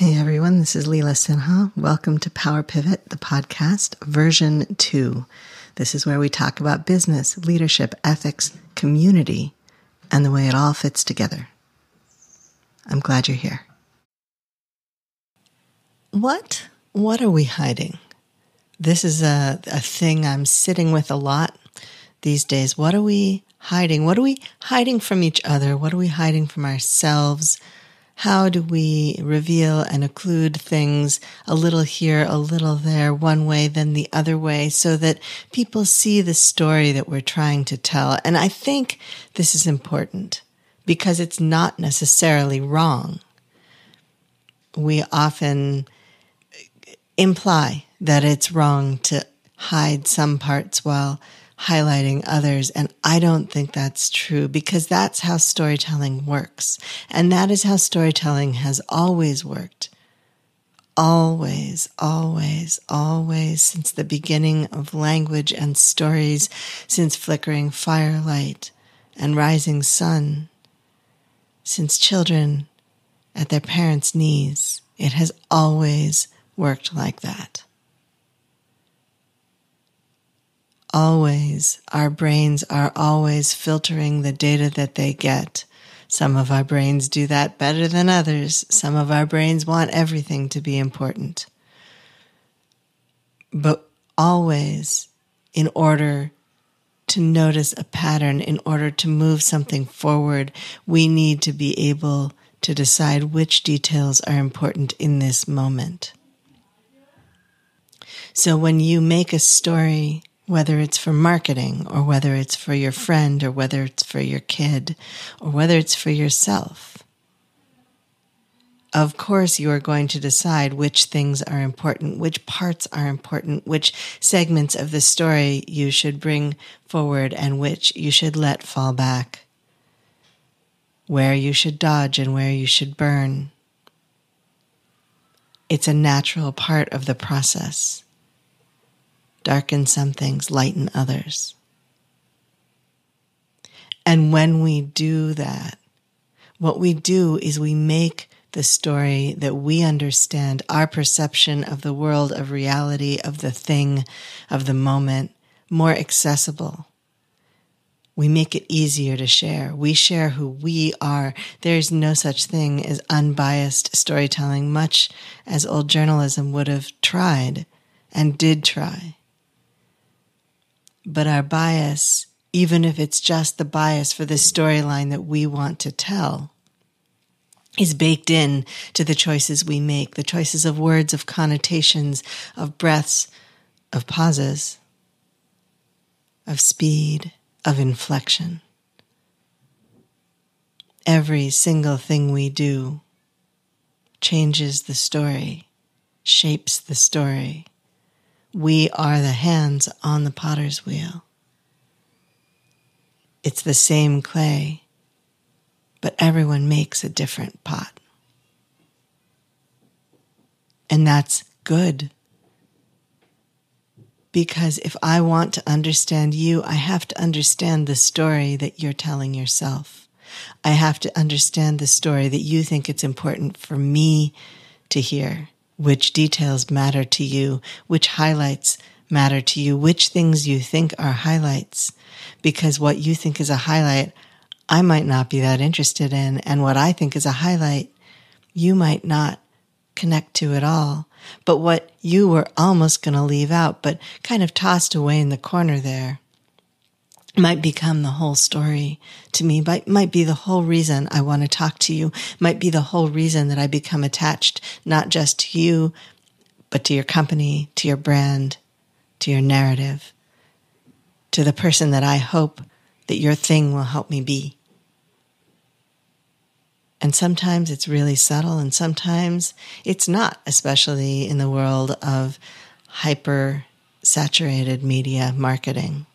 Hey everyone, this is Leela Sinha. Welcome to Power Pivot, the podcast, version two. This is where we talk about business, leadership, ethics, community, and the way it all fits together. I'm glad you're here. What? What are we hiding? This is a, a thing I'm sitting with a lot these days. What are we hiding? What are we hiding from each other? What are we hiding from ourselves? How do we reveal and occlude things a little here, a little there, one way, then the other way, so that people see the story that we're trying to tell? And I think this is important because it's not necessarily wrong. We often imply that it's wrong to hide some parts while highlighting others. And I don't think that's true because that's how storytelling works. And that is how storytelling has always worked. Always, always, always, since the beginning of language and stories, since flickering firelight and rising sun, since children at their parents' knees, it has always worked like that. Always, our brains are always filtering the data that they get. Some of our brains do that better than others. Some of our brains want everything to be important. But always, in order to notice a pattern, in order to move something forward, we need to be able to decide which details are important in this moment. So when you make a story whether it's for marketing or whether it's for your friend or whether it's for your kid or whether it's for yourself. Of course, you are going to decide which things are important, which parts are important, which segments of the story you should bring forward and which you should let fall back, where you should dodge and where you should burn. It's a natural part of the process darken some things, lighten others. And when we do that, what we do is we make the story that we understand, our perception of the world, of reality, of the thing, of the moment, more accessible. We make it easier to share. We share who we are. There's no such thing as unbiased storytelling, much as old journalism would have tried and did try. But our bias, even if it's just the bias for the storyline that we want to tell, is baked in to the choices we make, the choices of words, of connotations, of breaths, of pauses, of speed, of inflection. Every single thing we do changes the story, shapes the story, we are the hands on the potter's wheel. It's the same clay, but everyone makes a different pot. And that's good. Because if I want to understand you, I have to understand the story that you're telling yourself. I have to understand the story that you think it's important for me to hear which details matter to you, which highlights matter to you, which things you think are highlights. Because what you think is a highlight, I might not be that interested in. And what I think is a highlight, you might not connect to at all. But what you were almost going to leave out, but kind of tossed away in the corner there, might become the whole story to me, might, might be the whole reason I want to talk to you, might be the whole reason that I become attached, not just to you, but to your company, to your brand, to your narrative, to the person that I hope that your thing will help me be. And sometimes it's really subtle and sometimes it's not, especially in the world of hyper saturated media marketing.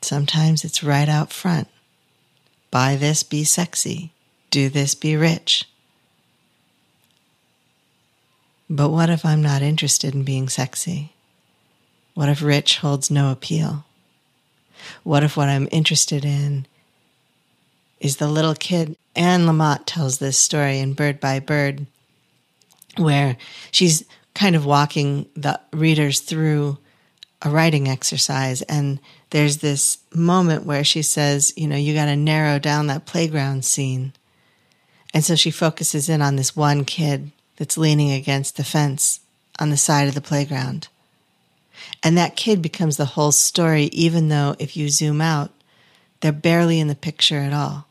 Sometimes it's right out front. Buy this, be sexy. Do this, be rich. But what if I'm not interested in being sexy? What if rich holds no appeal? What if what I'm interested in is the little kid. Anne Lamott tells this story in Bird by Bird, where she's kind of walking the readers through a writing exercise. And there's this moment where she says, you know, you got to narrow down that playground scene. And so she focuses in on this one kid that's leaning against the fence on the side of the playground. And that kid becomes the whole story, even though if you zoom out, they're barely in the picture at all.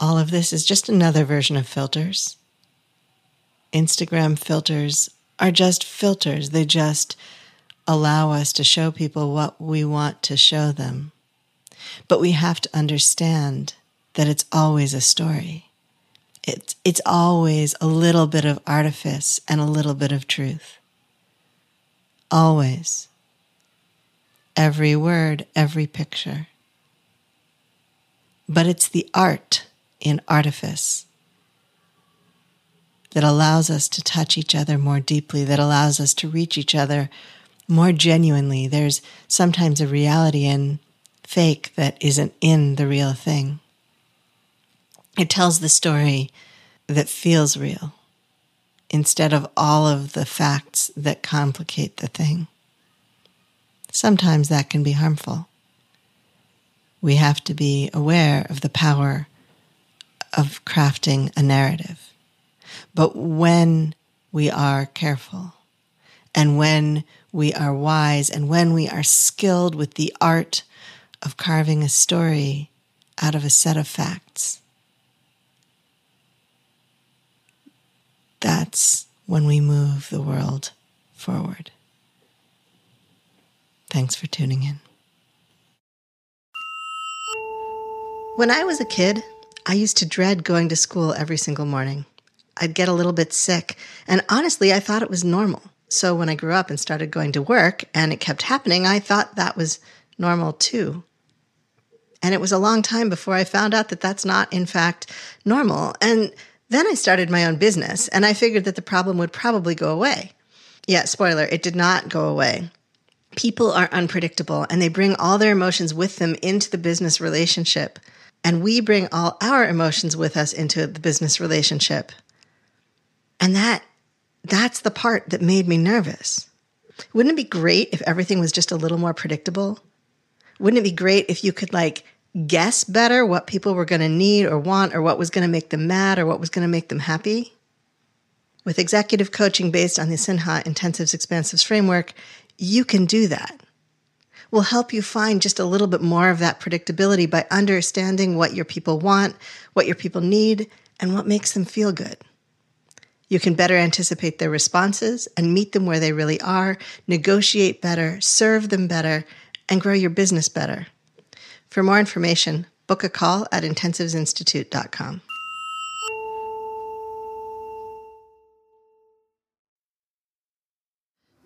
All of this is just another version of filters. Instagram filters are just filters. They just allow us to show people what we want to show them. But we have to understand that it's always a story. It's, it's always a little bit of artifice and a little bit of truth. Always. Every word, every picture. But it's the art in artifice that allows us to touch each other more deeply, that allows us to reach each other more genuinely. There's sometimes a reality in fake that isn't in the real thing. It tells the story that feels real instead of all of the facts that complicate the thing. Sometimes that can be harmful. We have to be aware of the power of crafting a narrative. But when we are careful and when we are wise and when we are skilled with the art of carving a story out of a set of facts, that's when we move the world forward. Thanks for tuning in. When I was a kid, I used to dread going to school every single morning. I'd get a little bit sick, and honestly, I thought it was normal. So when I grew up and started going to work and it kept happening, I thought that was normal too. And it was a long time before I found out that that's not, in fact, normal. And then I started my own business and I figured that the problem would probably go away. Yeah, spoiler, it did not go away. People are unpredictable and they bring all their emotions with them into the business relationship. And we bring all our emotions with us into the business relationship. And that that's the part that made me nervous. Wouldn't it be great if everything was just a little more predictable? Wouldn't it be great if you could like guess better what people were going to need or want or what was going to make them mad or what was going to make them happy? With executive coaching based on the Sinha Intensives Expansives framework, you can do that. We'll help you find just a little bit more of that predictability by understanding what your people want, what your people need, and what makes them feel good. You can better anticipate their responses and meet them where they really are, negotiate better, serve them better, and grow your business better. For more information, book a call at intensivesinstitute.com.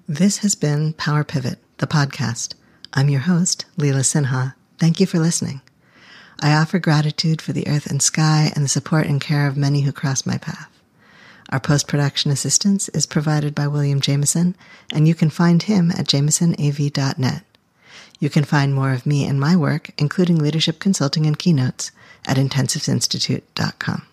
This has been Power Pivot, the podcast. I'm your host, Leela Sinha. Thank you for listening. I offer gratitude for the earth and sky and the support and care of many who cross my path. Our post production assistance is provided by William Jameson, and you can find him at jamesonav.net. You can find more of me and my work, including leadership consulting and keynotes, at intensivesinstitute.com.